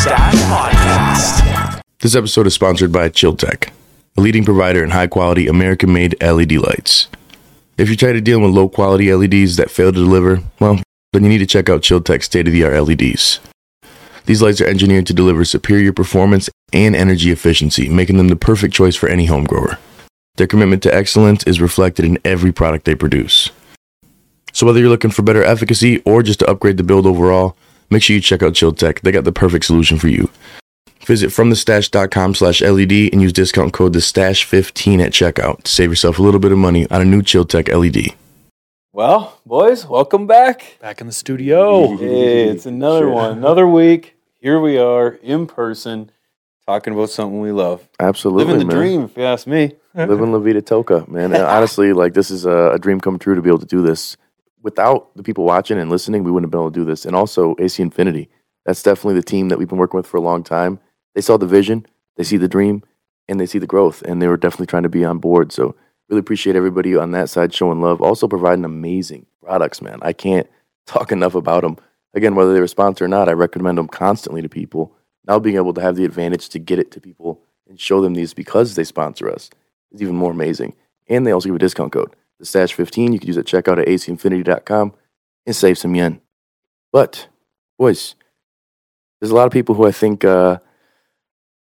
Stash Podcast. This episode is sponsored by ChillTech, a leading provider in high quality American made LED lights. If you're tired of dealing with low quality LEDs that fail to deliver, well, then you need to check out ChillTech's state of the art LEDs. These lights are engineered to deliver superior performance and energy efficiency, making them the perfect choice for any home grower. Their commitment to excellence is reflected in every product they produce. So whether you're looking for better efficacy or just to upgrade the build overall, make sure you check out ChillTech. They got the perfect solution for you. Visit fromthestash.com slash LED and use discount code the stash 15 at checkout to save yourself a little bit of money on a new ChillTech E LED. Well, boys, welcome back. Back in the studio. Hey, it's another one, another week. Here we are in person, talking about something we love. Absolutely, Living the man. dream, if you ask me. Living La Vida Toca, man. And honestly, like this is a, a dream come true to be able to do this. Without the people watching and listening, we wouldn't have been able to do this. And also AC Infinity. That's definitely the team that we've been working with for a long time. They saw the vision, they see the dream, and they see the growth. And they were definitely trying to be on board. So really appreciate everybody on that side showing love. Also providing amazing products, man. I can't talk enough about them. Again, whether they're a sponsor or not, I recommend them constantly to people. Now being able to have the advantage to get it to people and show them these because they sponsor us is even more amazing. And they also give a discount code. The stash 15, you can use it at checkout at acinfinity.com and save some yen. But, boys, there's a lot of people who I think uh,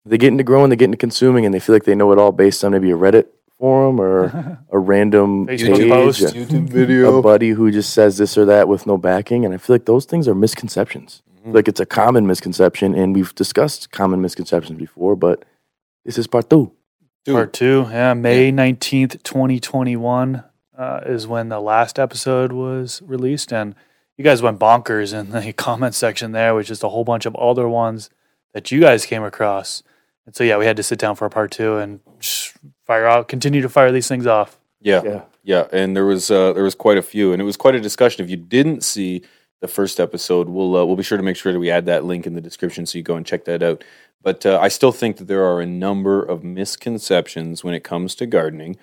they get into growing, they get into consuming, and they feel like they know it all based on maybe a Reddit forum or a random Facebook page, post. a- YouTube video, a buddy who just says this or that with no backing. And I feel like those things are misconceptions. I feel Like it's a common misconception, and we've discussed common misconceptions before, but this is part two. Part two. Yeah, May 19th, 2021 uh, is when the last episode was released. And you guys went bonkers in the comment section there, which is a whole bunch of other ones that you guys came across. And so, yeah, we had to sit down for a part two and just fire out, continue to fire these things off. Yeah, yeah, Yeah. and there was uh, there was quite a few, and it was quite a discussion. If you didn't see the first episode, we'll uh, we'll be sure to make sure that we add that link in the description so you go and check that out. But uh, I still think that there are a number of misconceptions when it comes to gardening,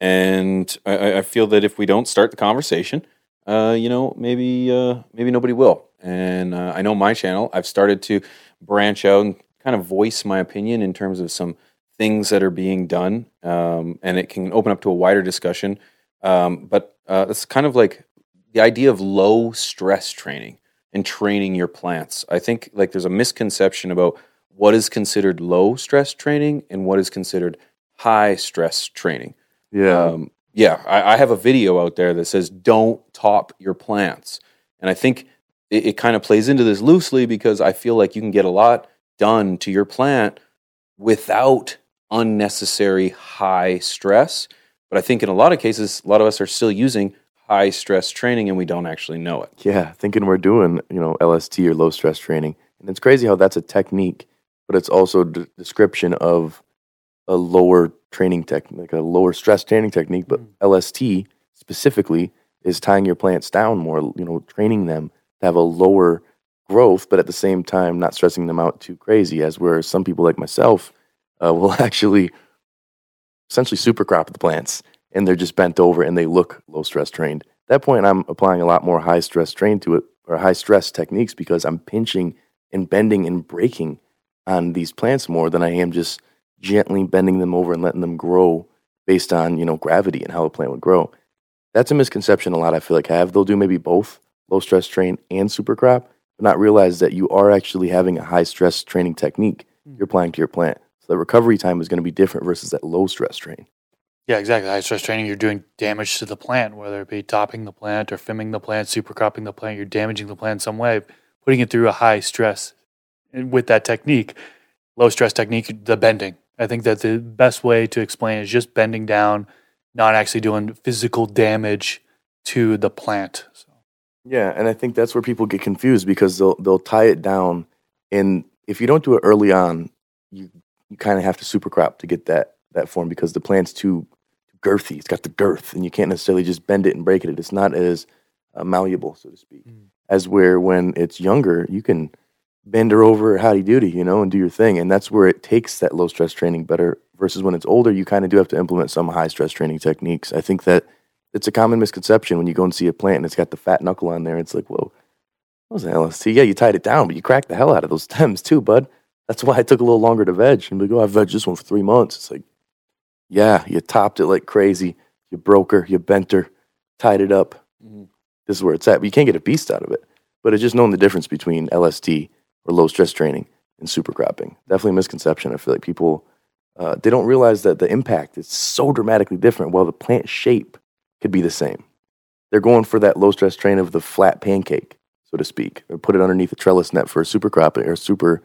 and I- I, feel that if we don't start the conversation, uh, you know, maybe uh, maybe nobody will. And uh, I know my channel, I've started to branch out and kind of voice my opinion in terms of some things that are being done, um, and it can open up to a wider discussion. Um, but uh, it's kind of like the idea of low stress training and training your plants. I think like there's a misconception about what is considered low stress training and what is considered high stress training. Yeah. Um, yeah, I, I have a video out there that says don't top your plants, and I think it, it kind of plays into this loosely because I feel like you can get a lot done to your plant without unnecessary high stress. But I think in a lot of cases, a lot of us are still using high stress training and we don't actually know it. Yeah, thinking we're doing, you know, LST or low stress training. And it's crazy how that's a technique, but it's also a d- description of a lower training technique, like a lower stress training technique. But LST specifically is tying your plants down more, you know, training them to have a lower growth, but at the same time, not stressing them out too crazy, as where some people like myself uh, will actually essentially super crop the plants and they're just bent over and they look low stress trained. At that point, I'm applying a lot more high stress train to it or high stress techniques because I'm pinching and bending and breaking on these plants more than I am just gently bending them over and letting them grow based on you know gravity and how a plant would grow. That's a misconception a lot I feel like have. They'll do maybe both low stress train and super crop, but not realize that you are actually having a high stress training technique hmm. you're applying to your plant. So the recovery time is going to be different versus that low stress train. Yeah, exactly. High stress training, you're doing damage to the plant, whether it be topping the plant or fimming the plant, super cropping the plant. You're damaging the plant in some way, putting it through a high stress. And with that technique, low stress technique, the bending. I think that the best way to explain is just bending down, not actually doing physical damage to the plant. So, Yeah, and I think that's where people get confused because they'll they'll tie it down, and if you don't do it early on, you you kind of have to super crop to get that that form because the plant's too girthy. It's got the girth, and you can't necessarily just bend it and break it. It's not as uh, malleable, so to speak, Mm. as where when it's younger, you can bend her over howdy doody, you know, and do your thing, and that's where it takes that low stress training better. Versus when it's older, you kind of do have to implement some high stress training techniques. I think that it's a common misconception when you go and see a plant and it's got the fat knuckle on there. It's like, whoa, wasn't LST. Yeah, you tied it down, but you cracked the hell out of those stems too, bud. That's why it took a little longer to veg. And be like, oh, I veg this one for three months. It's like, yeah, you topped it like crazy. You broke her, you bent her, tied it up. Mhm. This is where it's at. But you can't get a beast out of it. But it's just knowing the difference between LST or low stress training and super cropping. Definitely a misconception. I feel like people uh, they don't realize that the impact is so dramatically different while the plant shape could be the same. They're going for that low stress train of the flat pancake, so to speak, or put it underneath a trellis net for a super cropping or super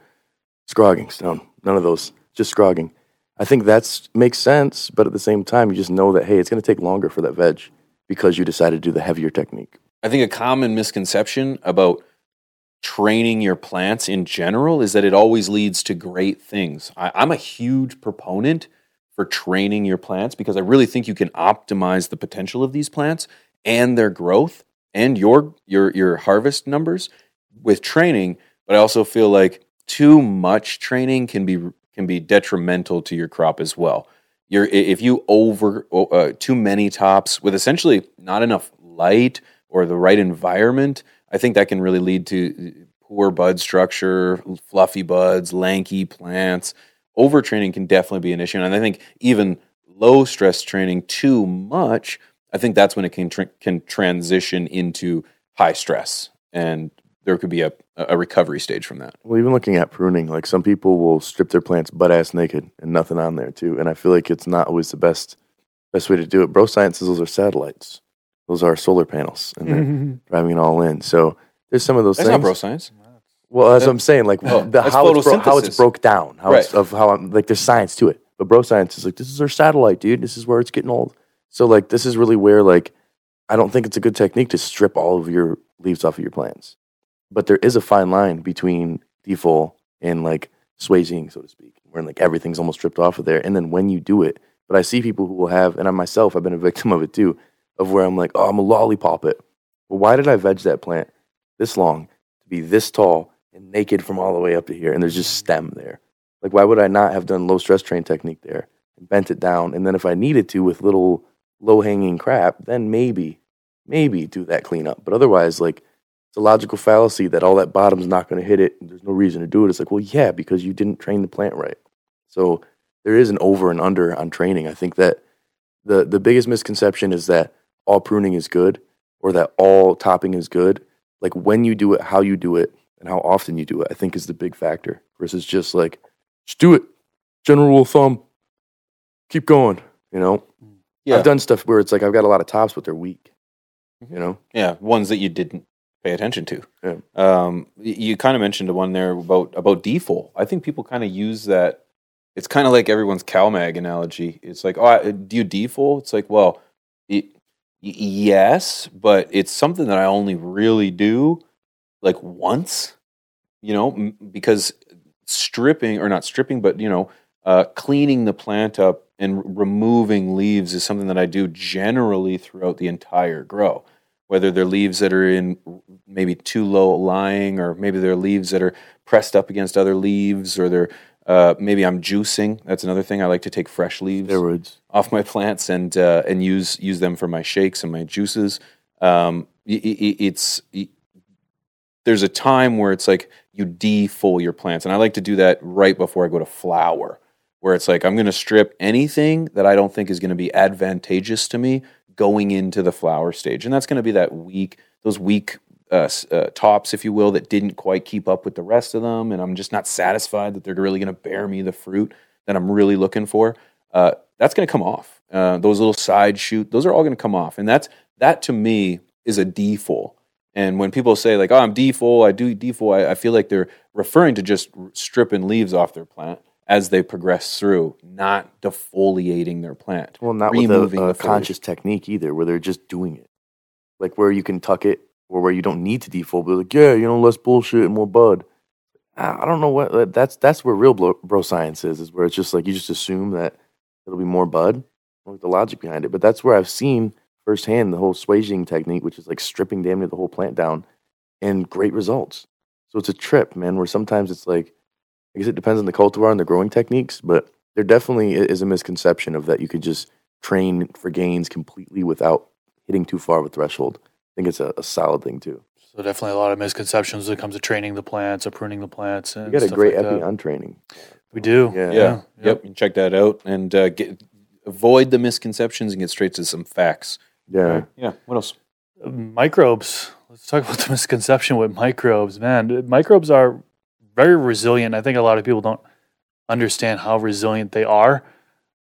scrogging. No, none of those, just scrogging. I think that's makes sense, but at the same time, you just know that hey, it's going to take longer for that veg because you decided to do the heavier technique. I think a common misconception about training your plants in general is that it always leads to great things. I, I'm a huge proponent for training your plants because I really think you can optimize the potential of these plants and their growth and your your your harvest numbers with training. But I also feel like too much training can be can be detrimental to your crop as well. You're, if you over uh, too many tops with essentially not enough light or the right environment, I think that can really lead to uh, poor bud structure, fluffy buds, lanky plants. Overtraining can definitely be an issue, and I think even low stress training too much, I think that's when it can tr- can transition into high stress, and there could be a, a recovery stage from that. Well, even looking at pruning, like some people will strip their plants butt ass naked and nothing on there too. And I feel like it's not always the best best way to do it. Bro Science says those are satellites. Those are solar panels, and they're mm-hmm. driving it all in. So there's some of those That's things. not bro science. Well, that's what I'm saying. Like Oh, the that's how it's, bro- how it's broke down, how it's Right. of how I'm like there's science to it. But bro science is like this is our satellite, dude. This is where it's getting old. So like this is really where like I don't think it's a good technique to strip all of your leaves off of your plants. But there is a fine line between default and like schwazzing, so to speak, where like everything's almost stripped off of there. And then when you do it, but I see people who will have, and I myself, I've been a victim of it too, of where I'm like, oh, I'm a lollipop it. Well, why did I veg that plant this long to be this tall and naked from all the way up to here? And there's just stem there. Like, why would I not have done low stress train technique there and bent it down? And then if I needed to with little low hanging crap, then maybe, maybe do that cleanup. But otherwise, like, it's a logical fallacy that all that bottom's not going to hit it there's no reason to do it. It's like, well, yeah, because you didn't train the plant right. So there is an over and under on training. I think that the the biggest misconception is that all pruning is good or that all topping is good. Like when you do it, how you do it, and how often you do it, I think is the big factor versus just like, just do it. General rule of thumb, keep going. You know, Yeah, I've done stuff where it's like I've got a lot of tops, but they're weak. You know, yeah, ones that you didn't pay attention to. Yeah. Um, you kind of mentioned the one there about about default. I think people kind of use that. It's kind of like everyone's CalMag analogy. It's like, oh, I- do you default? It's like, well, it, yes, but it's something that I only really do like once. You know, m- because stripping or not stripping, but you know, uh, cleaning the plant up and r- removing leaves is something that I do generally throughout the entire grow. Whether they're leaves that are in maybe too low lying, or maybe they're leaves that are pressed up against other leaves, or they're uh, maybe I'm juicing. That's another thing. I like to take fresh leaves steroids. off my plants and uh, and use use them for my shakes and my juices. Um, i- i- i- it's i- there's a time where it's like you defull your plants, and I like to do that right before I go to flower, where it's like I'm going to strip anything that I don't think is going to be advantageous to me going into the flower stage, and that's going to be that week, those weak uh, uh, tops, if you will, that didn't quite keep up with the rest of them, and I'm just not satisfied that they're really going to bear me the fruit that I'm really looking for. Uh, that's going to come off. Uh, those little side shoot, those are all going to come off, and that's that to me is a default. And when people say like, "Oh, I'm default," I do default, I, I feel like they're referring to just stripping leaves off their plant as they progress through, not defoliating their plant. Well, not with a, a conscious technique either, where they're just doing it. Like where you can tuck it or where you don't need to default, but like, yeah, you know, less bullshit and more bud. I don't know what that's. That's where real bro, bro science is. Is where it's just like you just assume that it'll be more bud, like the logic behind it. But that's where I've seen firsthand the whole schwazzing technique, which is like stripping damn near the whole plant down, and great results. So it's a trip, man. Where sometimes it's like, I guess it depends on the cultivar and the growing techniques, but there definitely is a misconception of that you could just train for gains completely without hitting too far of a threshold. I think it's a, a solid thing too. So definitely a lot of misconceptions when it comes to training the plants or pruning the plants. And You got a stuff great like epi on training. We do. Yeah. Yeah. Yep. You can check that out and uh, get avoid the misconceptions and get straight to some facts. Yeah. Yeah. What else? microbes. Let's talk about the misconception with microbes, man. Microbes are very resilient. I think a lot of people don't understand how resilient they are.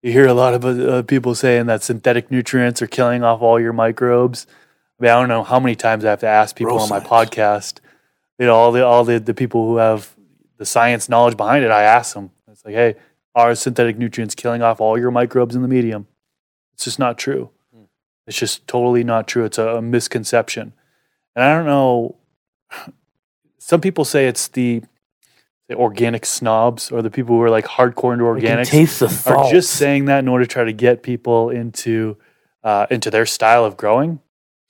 You hear a lot of uh, people saying that synthetic nutrients are killing off all your microbes. I mean, I don't know how many times I have to ask people on my science. podcast. You know, all the all the, the people who have the science knowledge behind it. I ask them. It's like, hey, are synthetic nutrients killing off all your microbes in the medium? It's just not true. It's just totally not true. It's a, a misconception. And I don't know. Some people say it's the, the organic snobs or the people who are like hardcore into organics taste the are just saying that in order to try to get people into uh, into their style of growing.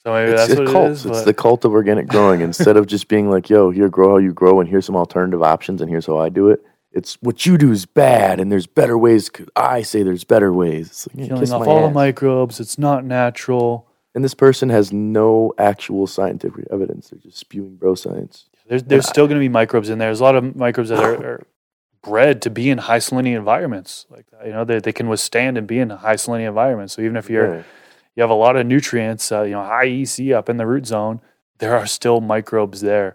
So maybe It's that's a cult. it is. it's the cult of organic growing. Instead of just being like, "Yo, here, grow how you grow, and here's some alternative options, and here's how I do it." It's what you do is bad, and there's better ways. I say there's better ways. It's like, killing off all ass. the microbes. It's not natural. And this person has no actual scientific evidence. They're just spewing bro science. There's there's still going to be microbes in there. There's a lot of microbes that are, are bred to be in high salinity environments like. You know, they they can withstand and be in high salinity environments. So even if you're Yeah. You have a lot of nutrients, uh, you know, high EC up in the root zone, there are still microbes there.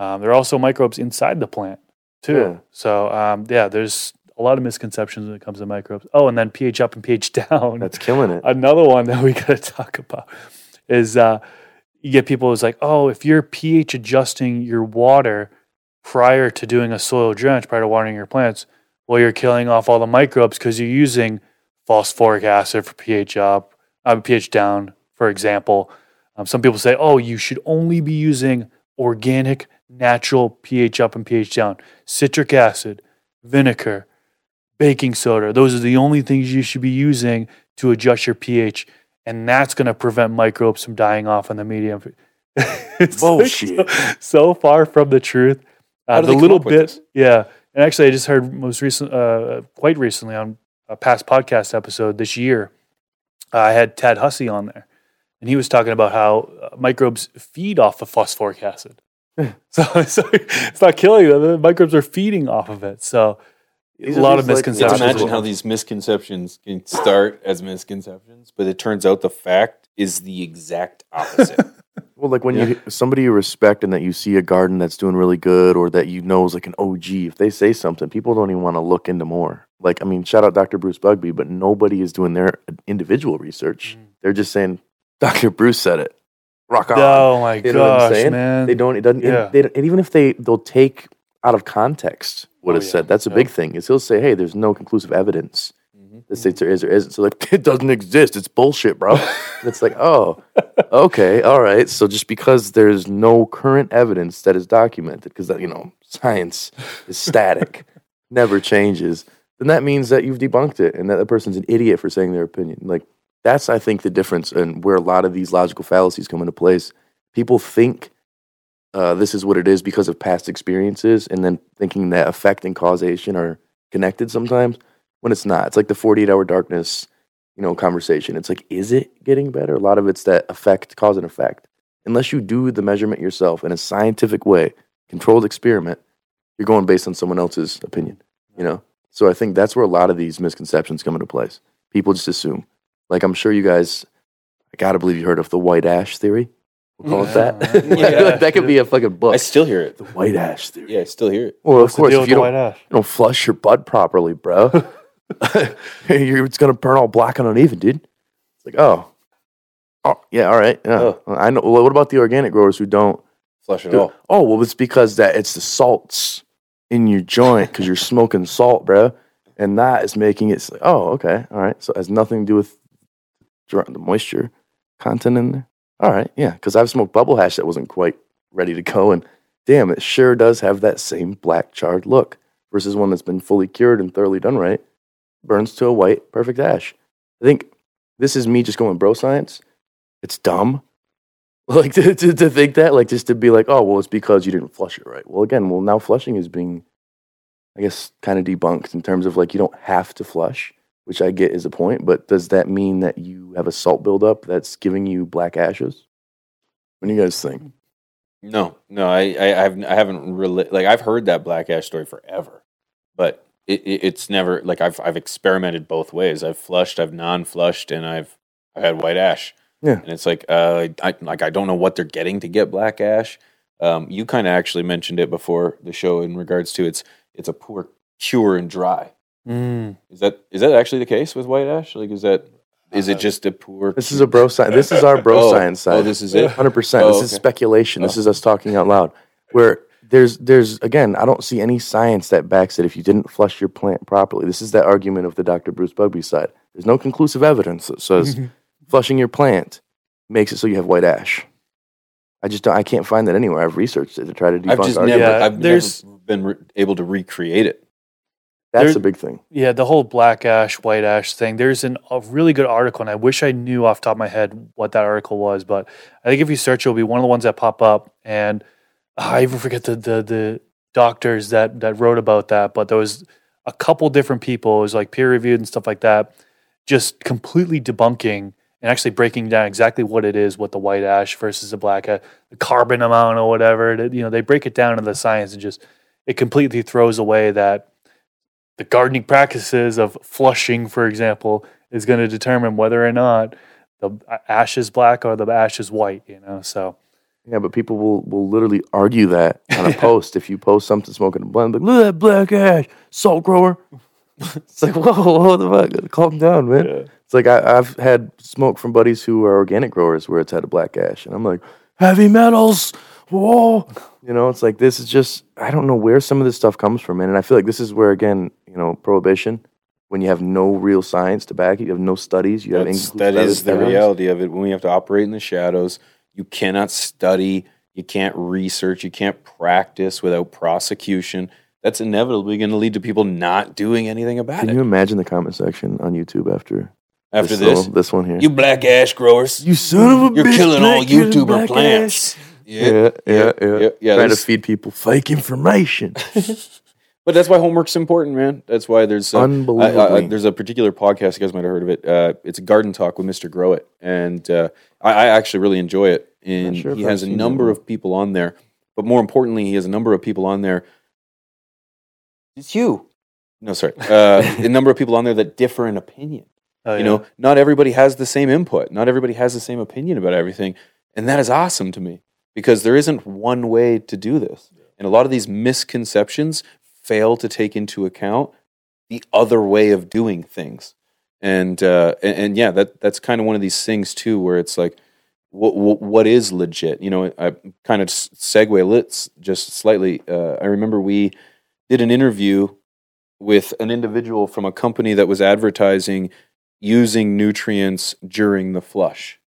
Um, there are also microbes inside the plant too. Yeah. So um, yeah, there's a lot of misconceptions when it comes to microbes. Oh, and then pH up and pH down. That's killing it. Another one that we got to talk about is uh, you get people who's like, oh, if you're pH adjusting your water prior to doing a soil drench, prior to watering your plants, well, you're killing off all the microbes because you're using phosphoric acid for pH up, uh, pH down, for example. Um, some people say, oh, you should only be using organic, natural pH up and pH down, citric acid, vinegar, baking soda. Those are the only things you should be using to adjust your pH, and that's going to prevent microbes from dying off in the medium. Bullshit. so, so far from the truth. Uh, the little bit, yeah. And actually, I just heard most recent, uh, quite recently on a past podcast episode this year. I had Tad Hussey on there, and he was talking about how uh, microbes feed off of phosphoric acid. so, so it's not killing them; the microbes are feeding off of it. So These a lot of these, like, misconceptions. Imagine how these misconceptions can start as misconceptions, but it turns out the fact is the exact opposite. Well, like when you somebody you respect and that you see a garden that's doing really good, or that you know is like an OG. If they say something, people don't even want to look into more. Like, I mean, shout out Dr. Bruce Bugbee, but nobody is doing their individual research. Mm. They're just saying, Dr. Bruce said it. Rock on. oh my You know what I'm gosh, saying? man! They don't. It doesn't. Yeah. And, they, and even if they they'll take out of context what Oh, is yeah. said. That's a big thing. Is he'll say, "Hey, there's no conclusive evidence Mhm. that states there is or isn't." So like, it doesn't exist. It's bullshit, bro. and it's like, oh, okay, all right. So just because there's no current evidence that is documented, because you know science is static, never changes, then that means that you've debunked it and that the person's an idiot for saying their opinion. Like that's, I think, the difference and where a lot of these logical fallacies come into place. People think uh, this is what it is because of past experiences, and then thinking that effect and causation are connected sometimes when it's not. It's like the 48 hour darkness, you know, conversation. It's like, is it getting better? A lot of it's that effect, cause and effect. Unless you do the measurement yourself in a scientific way, controlled experiment, you're going based on someone else's opinion, you know? So I think that's where a lot of these misconceptions come into place. People just assume. Like, I'm sure you guys, I gotta believe you heard of the white ash theory. We'll call it that. yeah. I feel like that could be a fucking book. I still hear it. the white ash theory. Yeah, I still hear it. Well, of What's the course, deal if with you the don't, ash? you don't flush your bud properly, bro, you're, it's gonna burn all black and uneven, dude. It's like, oh, oh, yeah, all right, yeah. Oh. I know. Well, what about the organic growers who don't? Flush it do- all. Oh, well, it's because that it's the salts in your joint because you're smoking salt, bro, and that is making it. Like, oh, okay, all right. So it has nothing to do with the moisture content in there. All right, yeah, because I've smoked bubble hash that wasn't quite ready to go, and damn, it sure does have that same black charred look versus one that's been fully cured and thoroughly done right. Burns to a white, perfect ash. I think this is me just going bro science. It's dumb. Like to, to, to think that, like just to be like, oh, well, it's because you didn't flush it right. Well, again, well, now flushing is being, I guess, kind of debunked in terms of like you don't have to flush, which I get is a point, but does that mean that you have a salt buildup that's giving you black ashes? What do you guys think? No, no, I, I, I've, I haven't really like I've heard that black ash story forever, but it, it, it's never like I've, I've experimented both ways. I've flushed, I've non-flushed, and I've, I've had white ash. Yeah. and it's like, uh, I like I don't know what they're getting to get black ash. Um, you kind of actually mentioned it before the show in regards to it's, it's a poor cure and dry. Mm. Is that, is that actually the case with white ash? Like, is that, is it just a poor? This is a bro science. This is our bro Oh, science side. Oh, this is it. Hundred percent. Oh, This is okay. speculation. This Oh. is us talking out loud. Where there's there's again, I don't see any science that backs it. If you didn't flush your plant properly, this is that argument of the Dr. Bruce Bugbee side. There's no conclusive evidence that says flushing your plant makes it so you have white ash. I just don't, I can't find that anywhere. I've researched it to try to debunk. I've just argument. never, Yeah, I've there's- never been re- able to recreate it. That's there- a big thing. Yeah, the whole black ash, white ash thing. There's an, a really good article, and I wish I knew off the top of my head what that article was. But I think if you search, it'll be one of the ones that pop up. And ah, I even forget the the, the doctors that that wrote about that. But there was a couple different people. It was like peer reviewed and stuff like that, just completely debunking and actually breaking down exactly what it is, what the white ash versus the black ash, the carbon amount or whatever. You know, they break it down into the science and just it completely throws away that the gardening practices of flushing, for example, is going to determine whether or not the ash is black or the ash is white. You know, so Yeah, but people will, will literally argue that on a post. if you post something smoking a blunt, like, look at that black ash, salt grower. it's like, whoa, whoa, the fuck? Calm down, man. It's like I, I've had smoke from buddies who are organic growers where it's had a black ash. And I'm like, heavy metals, whoa. You know, it's like, this is just, I don't know where some of this stuff comes from, man. And I feel like this is where, again, you know, prohibition, when you have no real science to back it, you have no studies, you have That's, that is the reality of it. When we have to operate in the shadows, you cannot study, you can't research, you can't practice without prosecution. That's inevitably going to lead to people not doing anything about Can it. Can you imagine the comment section on YouTube after After this, this, this one here? you black ash growers, You son of a you're bitch, killing all YouTuber plants. ass. Yeah, yeah, yeah. yeah, yeah, Trying to feed people fake information. But that's why homework's important, man. That's why there's uh, I- I- I- there's a particular podcast you guys might have heard of it. Uh, it's a garden talk with Mr. Grow It, and uh, I, I actually really enjoy it. And sure he has a number of people on there, but more importantly, he has a number of people on there. It's you. No, sorry. Uh, a number of people on there that differ in opinion. oh, You yeah. know, not everybody has the same input. Not everybody has the same opinion about everything. And that is awesome to me because there isn't one way to do this. And a lot of these misconceptions fail to take into account the other way of doing things. And, uh, and, and yeah, that, that's kind of one of these things too, where it's like, what, what, what is legit? You know, I kind of s- segue let's just slightly. Uh, I remember we did an interview with an individual from a company that was advertising using nutrients during the flush.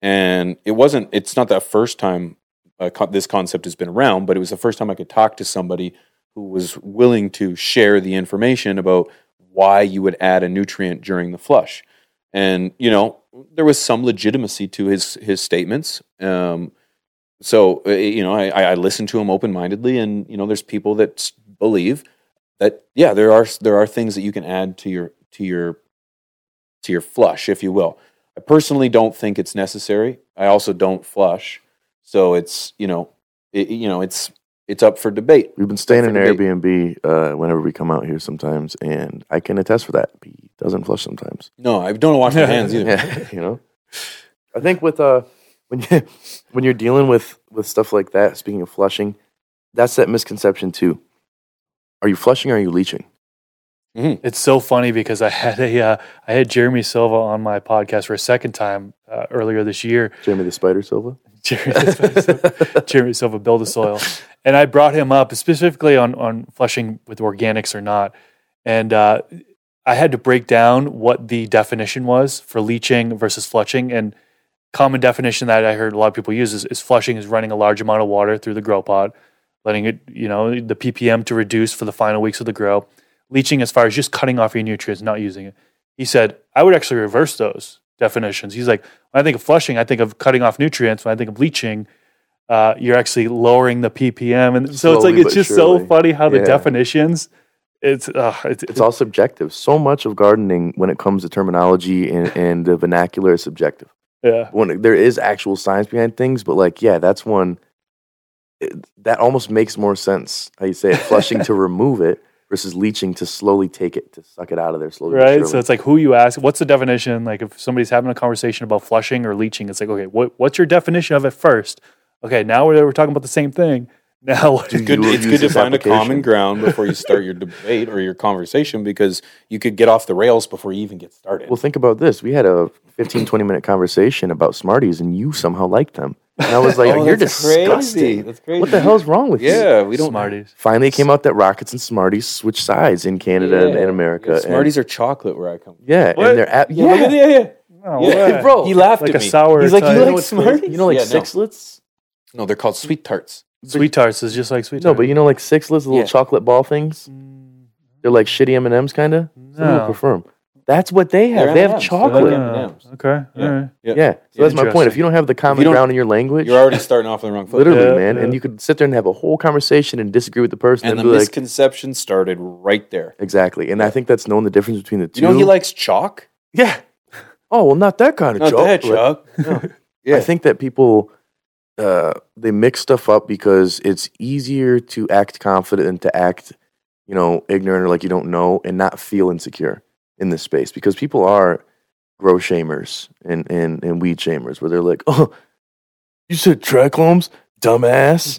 And it wasn't, it's not the first time uh, this concept has been around, but it was the first time I could talk to somebody who was willing to share the information about why you would add a nutrient during the flush. And, you know, there was some legitimacy to his, his statements. Um, so, uh, you know, I, I listened to him open mindedly, and, you know, there's people that believe that, yeah, there are, there are things that you can add to your, to your, to your flush, if you will. I personally don't think it's necessary. I also don't flush, so it's you know, it, you know, it's it's up for debate. We've been staying in debate. Airbnb uh, whenever we come out here sometimes, and I can attest for that. He doesn't flush sometimes. No, I don't wash my hands either. Yeah, you know. I think with uh, when you when you're dealing with with stuff like that, speaking of flushing, that's that misconception too. Are you flushing or are you leaching? It's so funny because I had a uh, I had Jeremy Silva on my podcast for a second time uh, earlier this year. Jeremy the Spider Silva. Jeremy, the Jeremy Silva build a soil, and I brought him up specifically on on flushing with organics or not, and uh, I had to break down what the definition was for leaching versus flushing, and common definition that I heard a lot of people use is, is flushing is running a large amount of water through the grow pod, letting it you know the ppm to reduce for the final weeks of the grow. Leaching as far as just cutting off your nutrients, not using it. He said I would actually reverse those definitions. He's like when I think of flushing, I think of cutting off nutrients. When I think of leaching, uh, you're actually lowering the ppm, and so it's like it's just so funny how the Yeah. definitions. It's uh, it's, It's all subjective. So much of gardening, when it comes to terminology and, and the vernacular, is subjective. yeah. When there is actual science behind things, but like, yeah, that's one. It, that almost makes more sense. How you say it, flushing to remove it versus leaching to slowly take it to suck it out of there slowly. right? So it's like who you ask. What's the definition? Like if somebody's having a conversation about flushing or leaching, it's like, okay, what, what's your definition of it first? Okay, now we're, we're talking about the same thing. Now, Do It's good, it's good to find a common ground before you start your debate or your conversation because you could get off the rails before you even get started. Well, think about this. We had a 15, 20 minute conversation about Smarties, and you somehow liked them. And I was like, Oh, you're that's disgusting. crazy. That's crazy. What the hell's wrong with you? yeah, we don't. Smarties. Finally, it came out that Rockets and Smarties switched sides in Canada and, Yeah. and America. Yeah, and- Smarties are chocolate where I come from. yeah, What? and they're at, Yeah, yeah, look at the- yeah, yeah. Oh, Yeah, what? bro, he laughed Like at a me. sour He's like, type. you You like? Smarties? You know, like Yeah, no. sixlets. No, they're called sweet tarts. Sweet tarts is just like sweet No, tarts. but you know, like sixlets, little Yeah. chocolate ball things. Mm. They're like shitty M and M's, kind of. Some people No. prefer 'em. That's what they have. They're they have M&Ms. chocolate. They're M&Ms. okay. Yeah. All right. Yeah. Yeah, so that's my point. If you don't have the common ground in your language, You're already starting off on the wrong foot. literally, Yeah, man, yeah. and you could sit there and have a whole conversation and disagree with the person and and, the be like, misconception started right there. exactly. And I think that's knowing the difference between the two. You know he likes chalk? yeah. Oh well, not that kind of Not joke. that Like, chalk. Yeah. I think that people uh, they mix stuff up because it's easier to act confident than to act, you know, ignorant or like you don't know and not feel insecure in this space because people are grow shamers and, and, and weed shamers where they're like, oh, you said trichlomes, dumbass.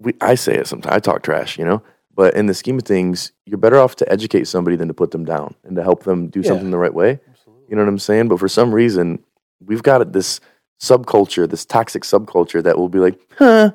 we, I say it sometimes. I talk trash, you know. But in the scheme of things, you're better off to educate somebody than to put them down and to help them do Yeah. something the right way. You know what I'm saying? But for some reason, we've got this subculture, this toxic subculture that will be like, huh,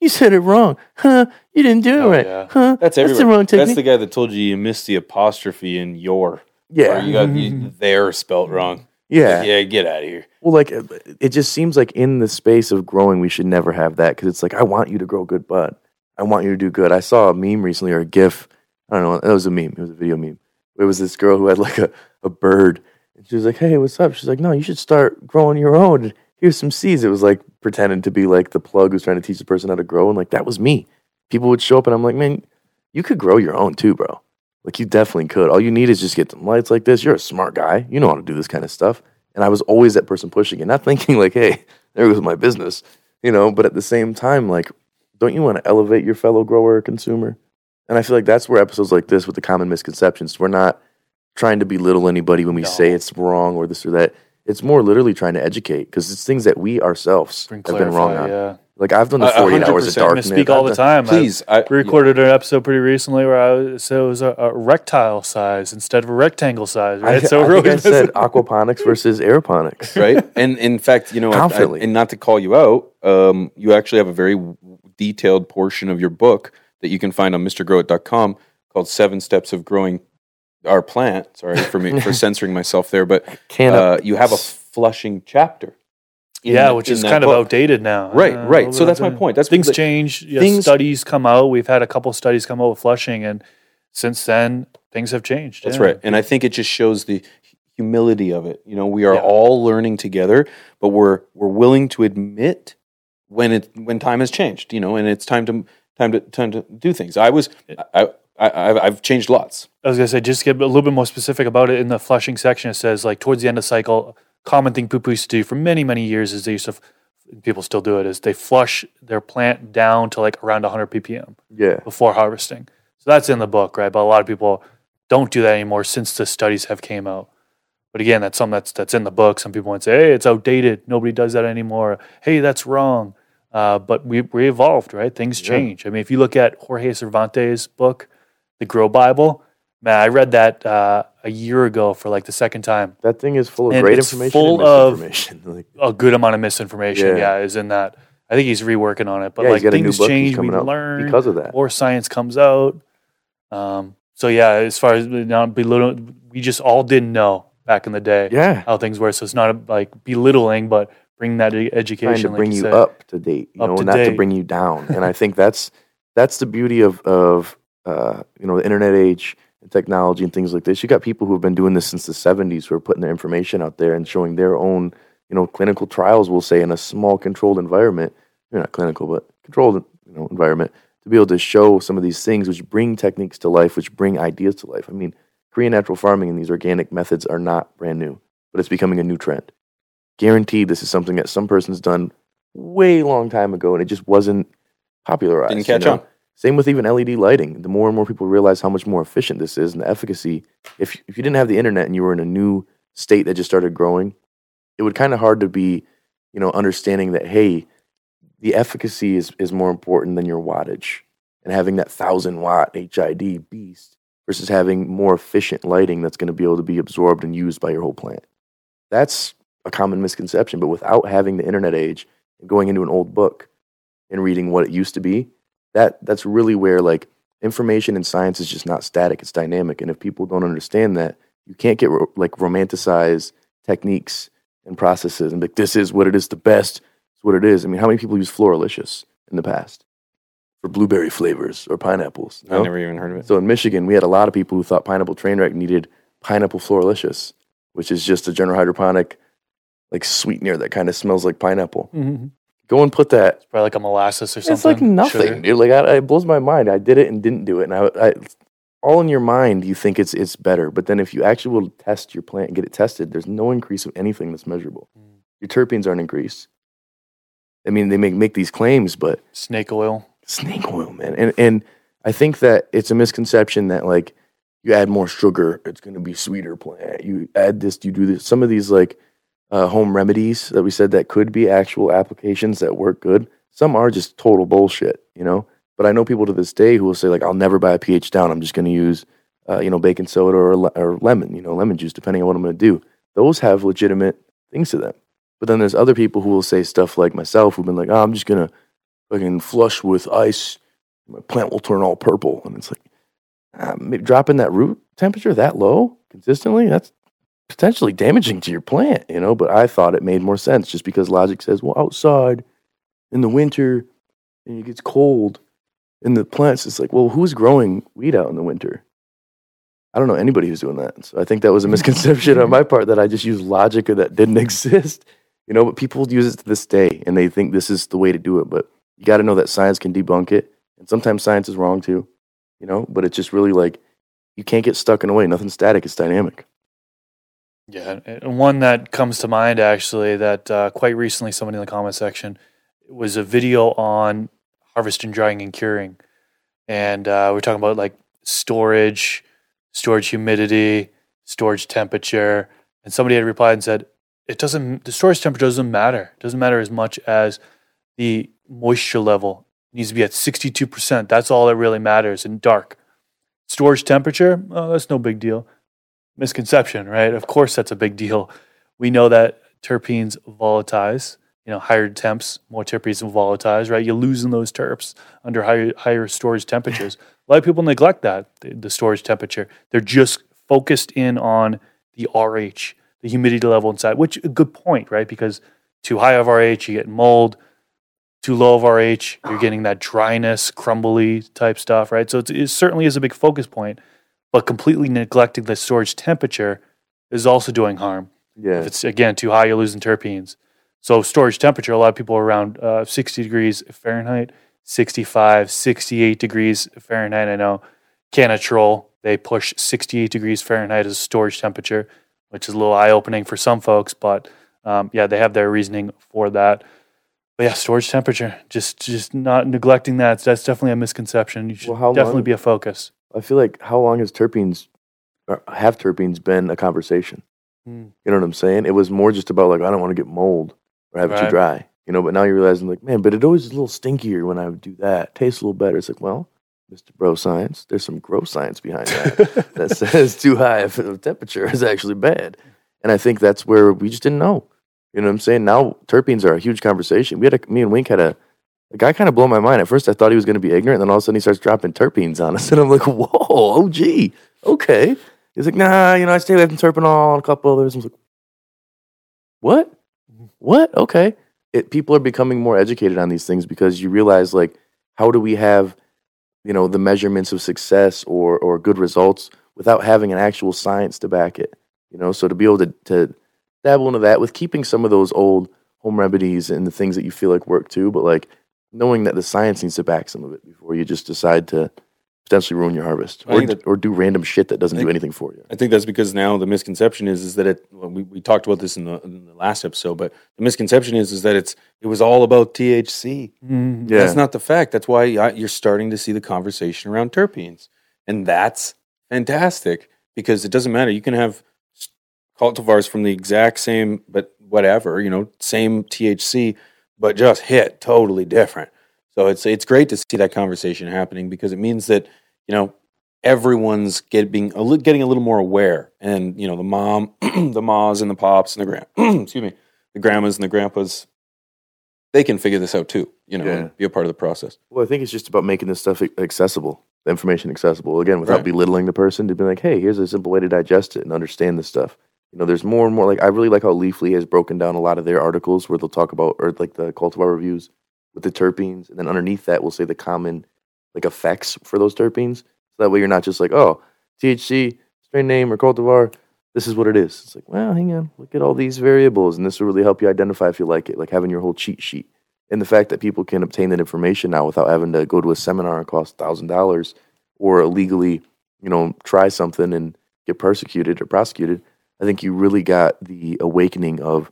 you said it wrong. Huh, you didn't do oh, it Oh, right. yeah. Huh, That's the everywhere. wrong That's the guy that told you you missed the apostrophe in your. Yeah. Or you got you, there spelt wrong. yeah. Yeah, get out of here. Well, like, uh, it just seems like in the space of growing, we should never have that because it's like, I want you to grow good bud. I want you to do good. I saw a meme recently or a GIF. I don't know. It was a meme. It was a video meme. It was this girl who had like a, a bird. And she was like, Hey, what's up? She's like, No, you should start growing your own. Here's some seeds. It was like pretending to be like the plug who's trying to teach the person how to grow. And like, that was me. People would show up and I'm like, Man, you could grow your own too, bro. Like, you definitely could. All you need is just get some lights like this. You're a smart guy. You know how to do this kind of stuff. And I was always that person pushing it, not thinking like, Hey, there goes my business, you know, but at the same time, like, don't you want to elevate your fellow grower or consumer? And I feel like that's where episodes like this with the common misconceptions, we're not trying to belittle anybody when we No. say it's wrong or this or that. It's more literally trying to educate because it's things that we ourselves Bring have been wrong on. yeah. Like I've done the A- a 48 hundred hours of percent. I darkness. speak all the time. Please, I, We recorded an episode pretty recently where I was, so it was a, a rectile size instead of a rectangle size, I, right? so I we're think I said aquaponics versus aeroponics. right? And in fact, you know, I- I- Confidently. and not to call you out, um, you actually have a very detailed portion of your book that you can find on MrGrowit.com called Seven Steps of Growing Our Plant. Sorry for me for censoring myself there, but uh, you have a flushing chapter. In yeah, which is kind of outdated now. Right, Uh, right. So that's my point. That's things the- change. Yes, things- studies come out. We've had a couple studies come out with flushing, and since then things have changed. That's yeah. right. And I think it just shows the humility of it. You know, we are Yeah. all learning together, but we're we're willing to admit when it when time has changed, you know, and it's time to time to time to do things. I was I I I've, I've changed lots. I was gonna say just get a little bit more specific about it in the flushing section. It says like towards the end of cycle, common thing people used to do for many many years is they used to, people still do it is they flush their plant down to like around 100 ppm yeah. before harvesting. So that's in the book, right? But a lot of people don't do that anymore since the studies have came out. But again, that's something that's that's in the book. Some people might say, "Hey, it's outdated. Nobody does that anymore." Hey, that's wrong. Uh, but we we evolved, right? Things Yeah. change. I mean, if you look at Jorge Cervantes' book, The Grow Bible, man, I read that uh, a year ago for like the second time. That thing is full of And great it's information full of- like, A good amount of misinformation, Yeah. yeah, is in that. I think he's reworking on it, but yeah, like a things change, we learn because of that. more science comes out. Um, so yeah, as far as not belittling, we just all didn't know back in the day Yeah. how things were. So it's not like belittling, but bring that education, trying to like bring you said. up to date, you Up know, to not to bring you down. and I think that's that's the beauty of of uh, you know the internet age and technology and things like this. You got people who have been doing this since the '70s who are putting their information out there and showing their own you know clinical trials. We'll say in a small controlled environment, you're not clinical, but controlled you know environment to be able to show some of these things, which bring techniques to life, which bring ideas to life. I mean, Korean natural farming and these organic methods are not brand new, but it's becoming a new trend guaranteed this is something that some person's done way long time ago and it just wasn't popularized. Didn't you catch know? on. Same with even LED lighting. The more and more people realize how much more efficient this is and the efficacy. If if you didn't have the internet and you were in a new state that just started growing, it would kind of hard to be, you know, understanding that hey, the efficacy is is more important than your wattage, and having that thousand watt HID beast versus having more efficient lighting that's going to be able to be absorbed and used by your whole plant. That's a common misconception. But without having the internet age and going into an old book and reading what it used to be, that that's really where like information and science is just not static; it's dynamic. And if people don't understand that, you can't get ro- like romanticize techniques and processes and like this is what it is, the best. It's what it is. I mean, how many people use Floralicious in the past for blueberry flavors or pineapples? I No? never even heard of it. So in Michigan, we had a lot of people who thought pineapple train wreck needed pineapple floralicious, which is just a general hydroponic like sweetener that kind of smells like pineapple. Mm-hmm. Go and put that. Probably like a molasses or something. It's like nothing, Sugar. dude. Like I, it blows my mind. I did it and didn't do it, and I, I, all in your mind, you think it's it's better. But then if you actually will test your plant and get it tested, there's no increase of anything that's measurable. Mm. Your terpenes aren't increased. I mean, they make make these claims, but Snake oil. snake oil, man. And and I think that it's a misconception that like you add more sugar, it's going to be sweeter plant. You add this, you do this. Some of these like uh, home remedies that we said that could be actual applications that work good. Some are just total bullshit, you know. But I know people to this day who will say like, "I'll never buy a pH down. I'm just going to use, uh, you know, baking soda or or lemon, you know, lemon juice, depending on what I'm going to do." Those have legitimate things to them. But then there's other people who will say stuff like myself, who've been like, "Oh, I'm just gonna fucking flush with ice, my plant will turn all purple. And it's like, ah, maybe dropping that root temperature that low consistently, that's potentially damaging to your plant, you know? But I thought it made more sense just because logic says, well, outside in the winter and it gets cold and the plants, it's like, well, who's growing weed out in the winter? I don't know anybody who's doing that. So I think that was a misconception on my part that I just used logic or that didn't exist, you know? But people use it to this day and they think this is the way to do it. But you got to know that science can debunk it. And sometimes science is wrong too, you know? But it's just really like, you can't get stuck in a way. Nothing's static, it's dynamic. Yeah, and one that comes to mind actually that uh, quite recently somebody in the comment section was a video on harvesting, drying, and curing, and uh, we're talking about like storage, storage humidity, storage temperature, and somebody had replied and said it doesn't. The storage temperature doesn't matter. It doesn't matter as much as the moisture level it needs to be at sixty-two percent. That's all that really matters And dark. Storage temperature, oh, that's no big deal misconception, right? Of course, that's a big deal. We know that terpenes volatilize. You know, higher temps, more terpenes volatilize, right? You're losing those terps under higher higher storage temperatures. A lot of people neglect that the, the storage temperature. They're just focused in on the RH, the humidity level inside. Which a good point, right? Because too high of RH, you get mold. Too low of RH, you're getting that dryness, crumbly type stuff, right? So it certainly is a big focus point but completely neglecting the storage temperature is also doing harm. Yeah. If it's again too high, you're losing terpenes. So storage temperature, a lot of people are around uh, 60 degrees Fahrenheit, 65, 68 degrees Fahrenheit. I know Cannatrol, they push 68 degrees Fahrenheit as storage temperature, which is a little eye opening for some folks, but um, yeah, they have their reasoning for that. But yeah, storage temperature, just just not neglecting that. That's definitely a misconception. You should Well, definitely long- be a focus. I feel like how long has terpenes or have terpenes been a conversation? Hmm. You know what I'm saying? It was more just about like I don't want to get mold or have it too dry. You know, but now you're realizing like, man, but it always is a little stinkier when I would do that. Tastes a little better. It's like, well, Mr. Bro Science, there's some gross science behind that that says too high of temperature is actually bad. And I think that's where we just didn't know. You know what I'm saying? Now terpenes are a huge conversation. We had a me and Wink had a a guy kind of blew my mind. At first I thought he was gonna be ignorant, then all of a sudden he starts dropping terpenes on us. And I'm like, whoa, oh gee, okay. He's like, nah, you know, I stay away from terpenol and a couple others. I was like, what? What? Okay. It, people are becoming more educated on these things because you realize, like, how do we have, you know, the measurements of success or or good results without having an actual science to back it? You know, so to be able to to dabble into that with keeping some of those old home remedies and the things that you feel like work too, but like knowing that the science needs to back some of it before you just decide to potentially ruin your harvest or, that- or do random shit that doesn't I do anything for you. I think that's because now the misconception is is that it. Well, we, we talked about this in the, in the last episode, but the misconception is is that it's it was all about THC. Mm, Yeah. That's not the fact. That's why you're starting to see the conversation around terpenes, and that's fantastic because it doesn't matter. You can have cultivars from the exact same, but whatever you know, same THC, but just hit totally different. So it's it's great to see that conversation happening because it means that you know everyone's getting getting a little more aware, and you know the mom, the mas, and the pops, and the grand, excuse me, the grandmas and the grandpas, they can figure this out too. You know, Yeah. and be a part of the process. Well, I think it's just about making this stuff accessible, the information accessible. Again, without Right. belittling the person, to be like, hey, here's a simple way to digest it and understand this stuff. You know, there's more and more. Like, I really like how Leafly has broken down a lot of their articles where they'll talk about, or like the cultivar reviews with the terpenes, and then underneath that, we'll say the common like effects for those terpenes. So that way, you're not just like, oh, THC, strain name, or cultivar. This is what it is. It's like, well, hang on, look at all these variables, and this will really help you identify if you like it. Like having your whole cheat sheet and the fact that people can obtain that information now without having to go to a seminar and cost thousand dollars or illegally, you know, try something and get persecuted or prosecuted. I think you really got the awakening of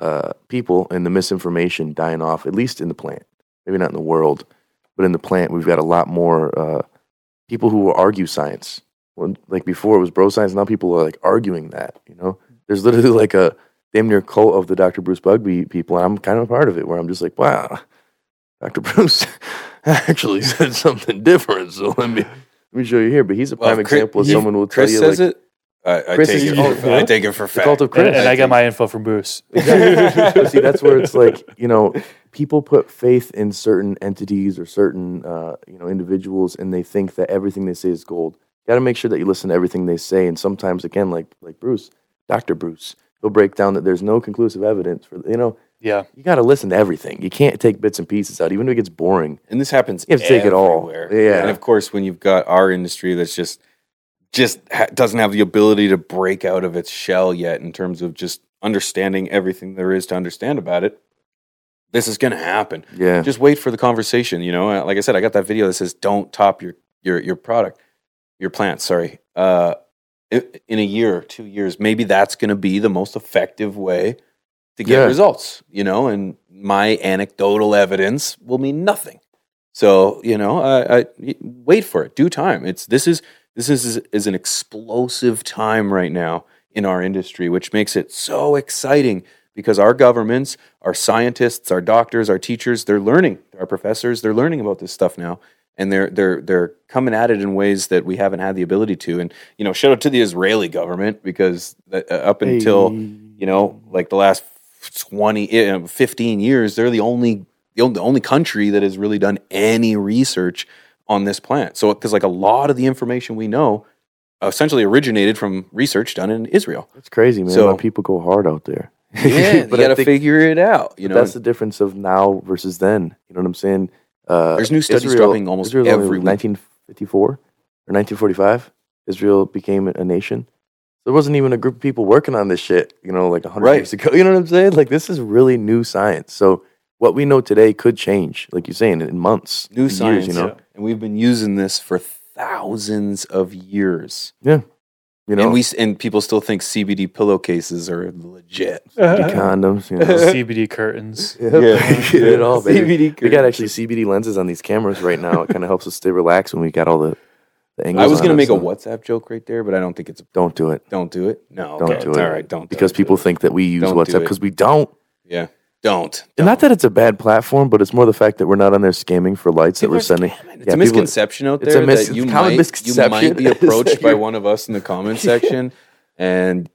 uh, people and the misinformation dying off, at least in the plant. Maybe not in the world, but in the plant, we've got a lot more uh, people who will argue science. When, like before, it was bro science. Now people are like arguing that. You know, there's literally like a damn near cult of the Dr. Bruce Bugbee people, and I'm kind of a part of it. Where I'm just like, wow, Dr. Bruce actually said something different. So let me let me show you here. But he's a prime Well, Chris- example of someone who will tell Chris you says like it. I, I Chris take is- it. oh, For, yeah? I take it for the fact. cult of And, Chris. and I think- got my info from Bruce. Exactly. See, that's where it's like you know, people put faith in certain entities or certain uh, you know individuals, and they think that everything they say is gold. Got to make sure that you listen to everything they say, and sometimes, again, like like Bruce, Doctor Bruce, he'll break down that there's no conclusive evidence for you know. Yeah. You got to listen to everything. You can't take bits and pieces out, even if it gets boring. and this happens. You have to take it all. Yeah. and of course, when you've got our industry that's just just ha- doesn't have the ability to break out of its shell yet in terms of just understanding everything there is to understand about it. This is going to happen. Yeah, Just wait for the conversation. You know, like I said, I got that video that says "Don't top your your your product, your plant." Sorry. Uh, in a year, or two years, maybe that's going to be the most effective way to get Yeah. results. You know, and my anecdotal evidence will mean nothing. So you know, I wait for it. Due time. It's this is this is is an explosive time right now in our industry, which makes it so exciting because our governments, our scientists, our doctors, our teachers, they're learning. Our professors, they're learning about this stuff now, and they're they're they're coming at it in ways that we haven't had the ability to. And you know, shout out to the Israeli government because uh, up until you know like the last 20 uh, 15 years they're the only, the only country that has really done any research on this planet. so because like a lot of the information we know essentially originated from research done in israel it's crazy, man. So- how people go hard out there. yeah you But I gotta figure it out you know that's the difference of now versus then. You know what I'm saying? Uh, There's new studies dropping almost Israel every week. 1954 or 1945, Israel became a nation. So there wasn't even a group of people working on this shit, you know, like 100 Right. years ago. You know what I'm saying? Like, this is really new science. So, what we know today could change, like you're saying, in months, new years, science you know? and we've been using this for thousands of years Yeah. You know, and we and people still think cbd pillowcases are legit CBD condoms, you know. CBD curtains. Yeah, get it all, baby. CBD We got actually CBD lenses on these cameras right now. It kind of helps us stay relaxed when we got all the, the angles. i was going to us, make a whatsapp joke right there but i don't think it's Don't do it. Don't do it. No, Don't okay. do it. All right, don't. do because it. people think that we use Don't WhatsApp because we don't. yeah, don't. And not that it's a bad platform, but it's more the fact that we're not on there scamming for lights that we're sending. scamming. It's Yeah, a people- misconception out it's there mis- that you it's a common might, misconception. you might be approached by one of us in the comment section and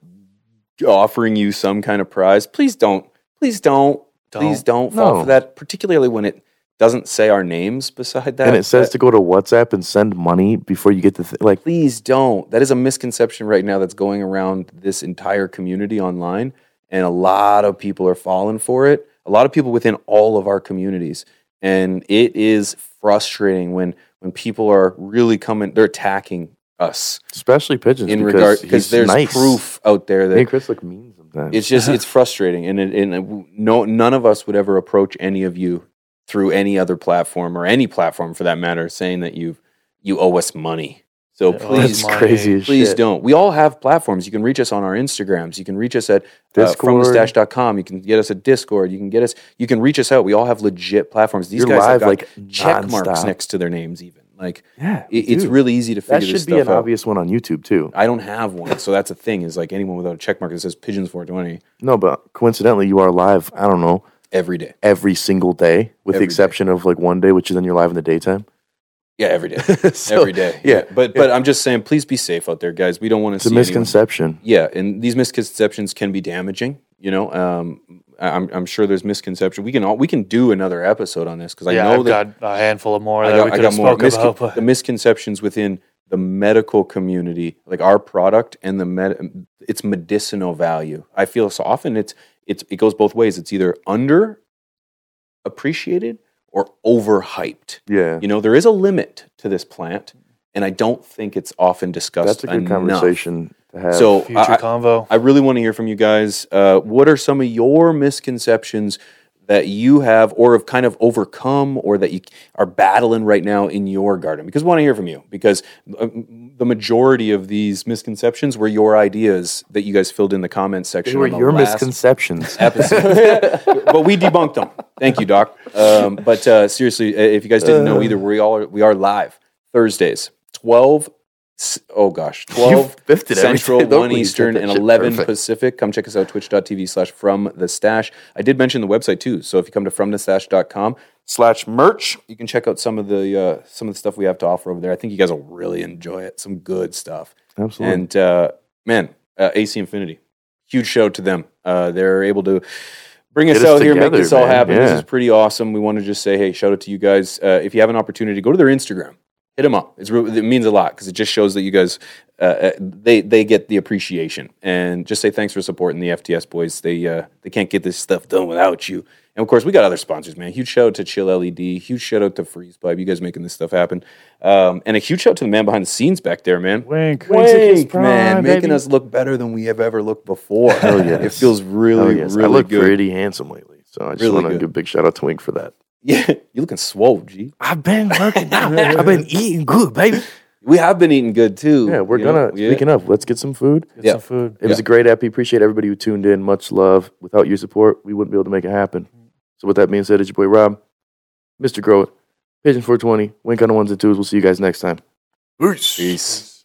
offering you some kind of prize. Please don't. Please don't. Please don't fall No. for that. Particularly when it doesn't say our names beside that. and it says That- to go to WhatsApp and send money before you get the th- like. please don't. That is a misconception right now that's going around this entire community online. And a lot of people are falling for it. A lot of people within all of our communities. And it is frustrating when when people are really coming, they're attacking us Especially pigeons in regard because there's nice. proof out there that Chris look mean sometimes. it's just it's frustrating. And, it, and no none of us would ever approach any of you through any other platform or any platform for that matter, saying that you've you owe us money. So Yeah, please, crazy please shit. don't. We all have platforms. You can reach us on our Instagrams. You can reach us at uh, Discord. fromthestash.com. You can get us at Discord. You can get us. You can reach us out. We all have legit platforms. These You're guys have got like, check marks next to their names. Even like Yeah, it, it's really easy to figure That this should be stuff an out. obvious one on YouTube too. I don't have one, so that's a thing. Is like anyone without a check mark that says Pigeons 420 No, but coincidentally, you are live. I don't know every day. every single day, with Every the exception of like one day, which is then you're live in the daytime. Yeah, every day. So, every day. yeah, but but I'm just saying, please be safe out there, guys. We don't want to It's a see anyone- misconception. Yeah, and these misconceptions can be damaging. You know, um, I'm I'm sure there's misconception. We can all we can do another episode on this because I yeah, know I've that got a handful of more I that got, we could have more spoke miscon- about. But the misconceptions within the medical community, like our product and the med- its medicinal value. I feel so often it's it's it goes both ways. It's either under appreciated or overhyped. Yeah, You know, there is a limit to this plant, and I don't think it's often discussed. that's a good enough. conversation to have. So future I, convo. I really want to hear from you guys. Uh, what are some of your misconceptions that you have or have kind of overcome or that you are battling right now in your garden? Because we want to hear from you because uh, the majority of these misconceptions were your ideas that you guys filled in the comments section. They were your misconceptions. Episode. but we debunked them. Thank you, Doc. Um, but uh, seriously, uh, if you guys didn't know uh. either, we all are, we are live Thursdays, 12 Oh gosh, twelve biffed it every Central, one Eastern, and eleven perfect. Pacific. Come check us out twitch.tv slash from the stash. I did mention the website too. So if you come to fromthestash.com slash merch, you can check out some of the uh, some of the stuff we have to offer over there. I think you guys will really enjoy it. Some good stuff. Absolutely. And uh, man, uh, AC Infinity, huge shout out to them. Uh, they're able to bring us out here, make together, this all man. happen. This is pretty awesome. We want to just say, hey, shout out to you guys. Uh, if you have an opportunity, go to their Instagram. Hit them up. It's, it means a lot because it just shows that you guys uh, uh, they they get the appreciation and just say thanks for supporting the FTS boys. They uh, they can't get this stuff done without you. And of course, we got other sponsors, man. Huge shout out to Chill LED. Huge shout out to Freeze Pipe. You guys making this stuff happen. Um, and a huge shout out to the man behind the scenes back there, man. Wink. Wink, man, making us look better than we have ever looked before. Hell yes. It feels really, Oh, yes. really I look good. pretty handsome lately, so I just Really want to good. give a big shout out to Wink for that. Yeah, you looking swole, G. I've been working out. I've been eating good, baby. We have been eating good too. Yeah, we're you gonna. Yeah. Speaking of, let's get some food. Get Yeah. some food. It was a great epi. Appreciate everybody who tuned in. Much love. Without your support, we wouldn't be able to make it happen. So with that being said, it's your boy Rob, Mr. Grow It, Pigeon 420, Wink on the ones and twos. We'll see you guys next time. Peace.